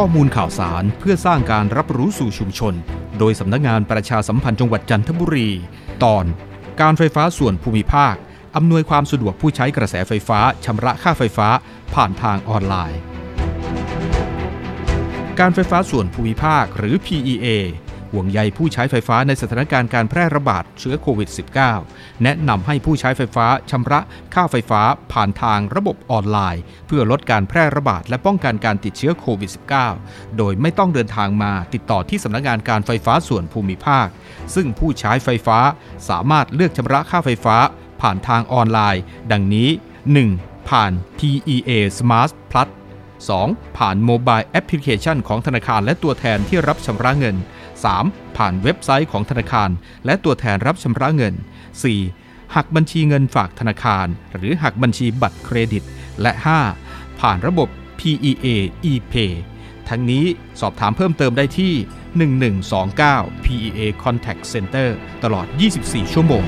ข้อมูลข่าวสารเพื่อสร้างการรับรู้สู่ชุมชน โดยสำนักงานประชาสัมพันธ์จังหวัดจันทบุรี ตอน การไฟฟ้าส่วนภูมิภาคอำนวยความสะดวกผู้ใช้กระแสไฟฟ้าชำระค่าไฟฟ้าผ่านทางออนไลน์ การไฟฟ้าส่วนภูมิภาคหรือ PEA ห่วงใยผู้ใช้ไฟฟ้าในสถานการณ์การแพร่ระบาดเชื้อโควิด -19 แนะนำให้ผู้ใช้ไฟฟ้าชำระค่าไฟฟ้าผ่านทางระบบออนไลน์ เพื่อลดการแพร่ระบาดและป้องกันการติดเชื้อโควิด -19 โดยไม่ต้องเดินทางมาติดต่อที่สำนักงานการไฟฟ้าส่วนภูมิภาค ซึ่งผู้ใช้ไฟฟ้าสามารถเลือกชำระค่าไฟฟ้า ผ่านทางออนไลน์ ดังนี้ 1. ผ่าน PEA Smart Plus 2. ผ่านโมบายแอปพลิเคชันของธนาคารและตัวแทนที่รับชำระเงิน 3. ผ่านเว็บไซต์ของธนาคาร และตัวแทนรับชำระเงิน 4. หักบัญชีเงินฝากธนาคาร หรือหักบัญชีบัตรเครดิต และ 5. ผ่านระบบ PEA ePay ทั้งนี้สอบถามเพิ่มเติมได้ที่ 1129 PEA Contact Center ตลอด 24 ชั่วโมง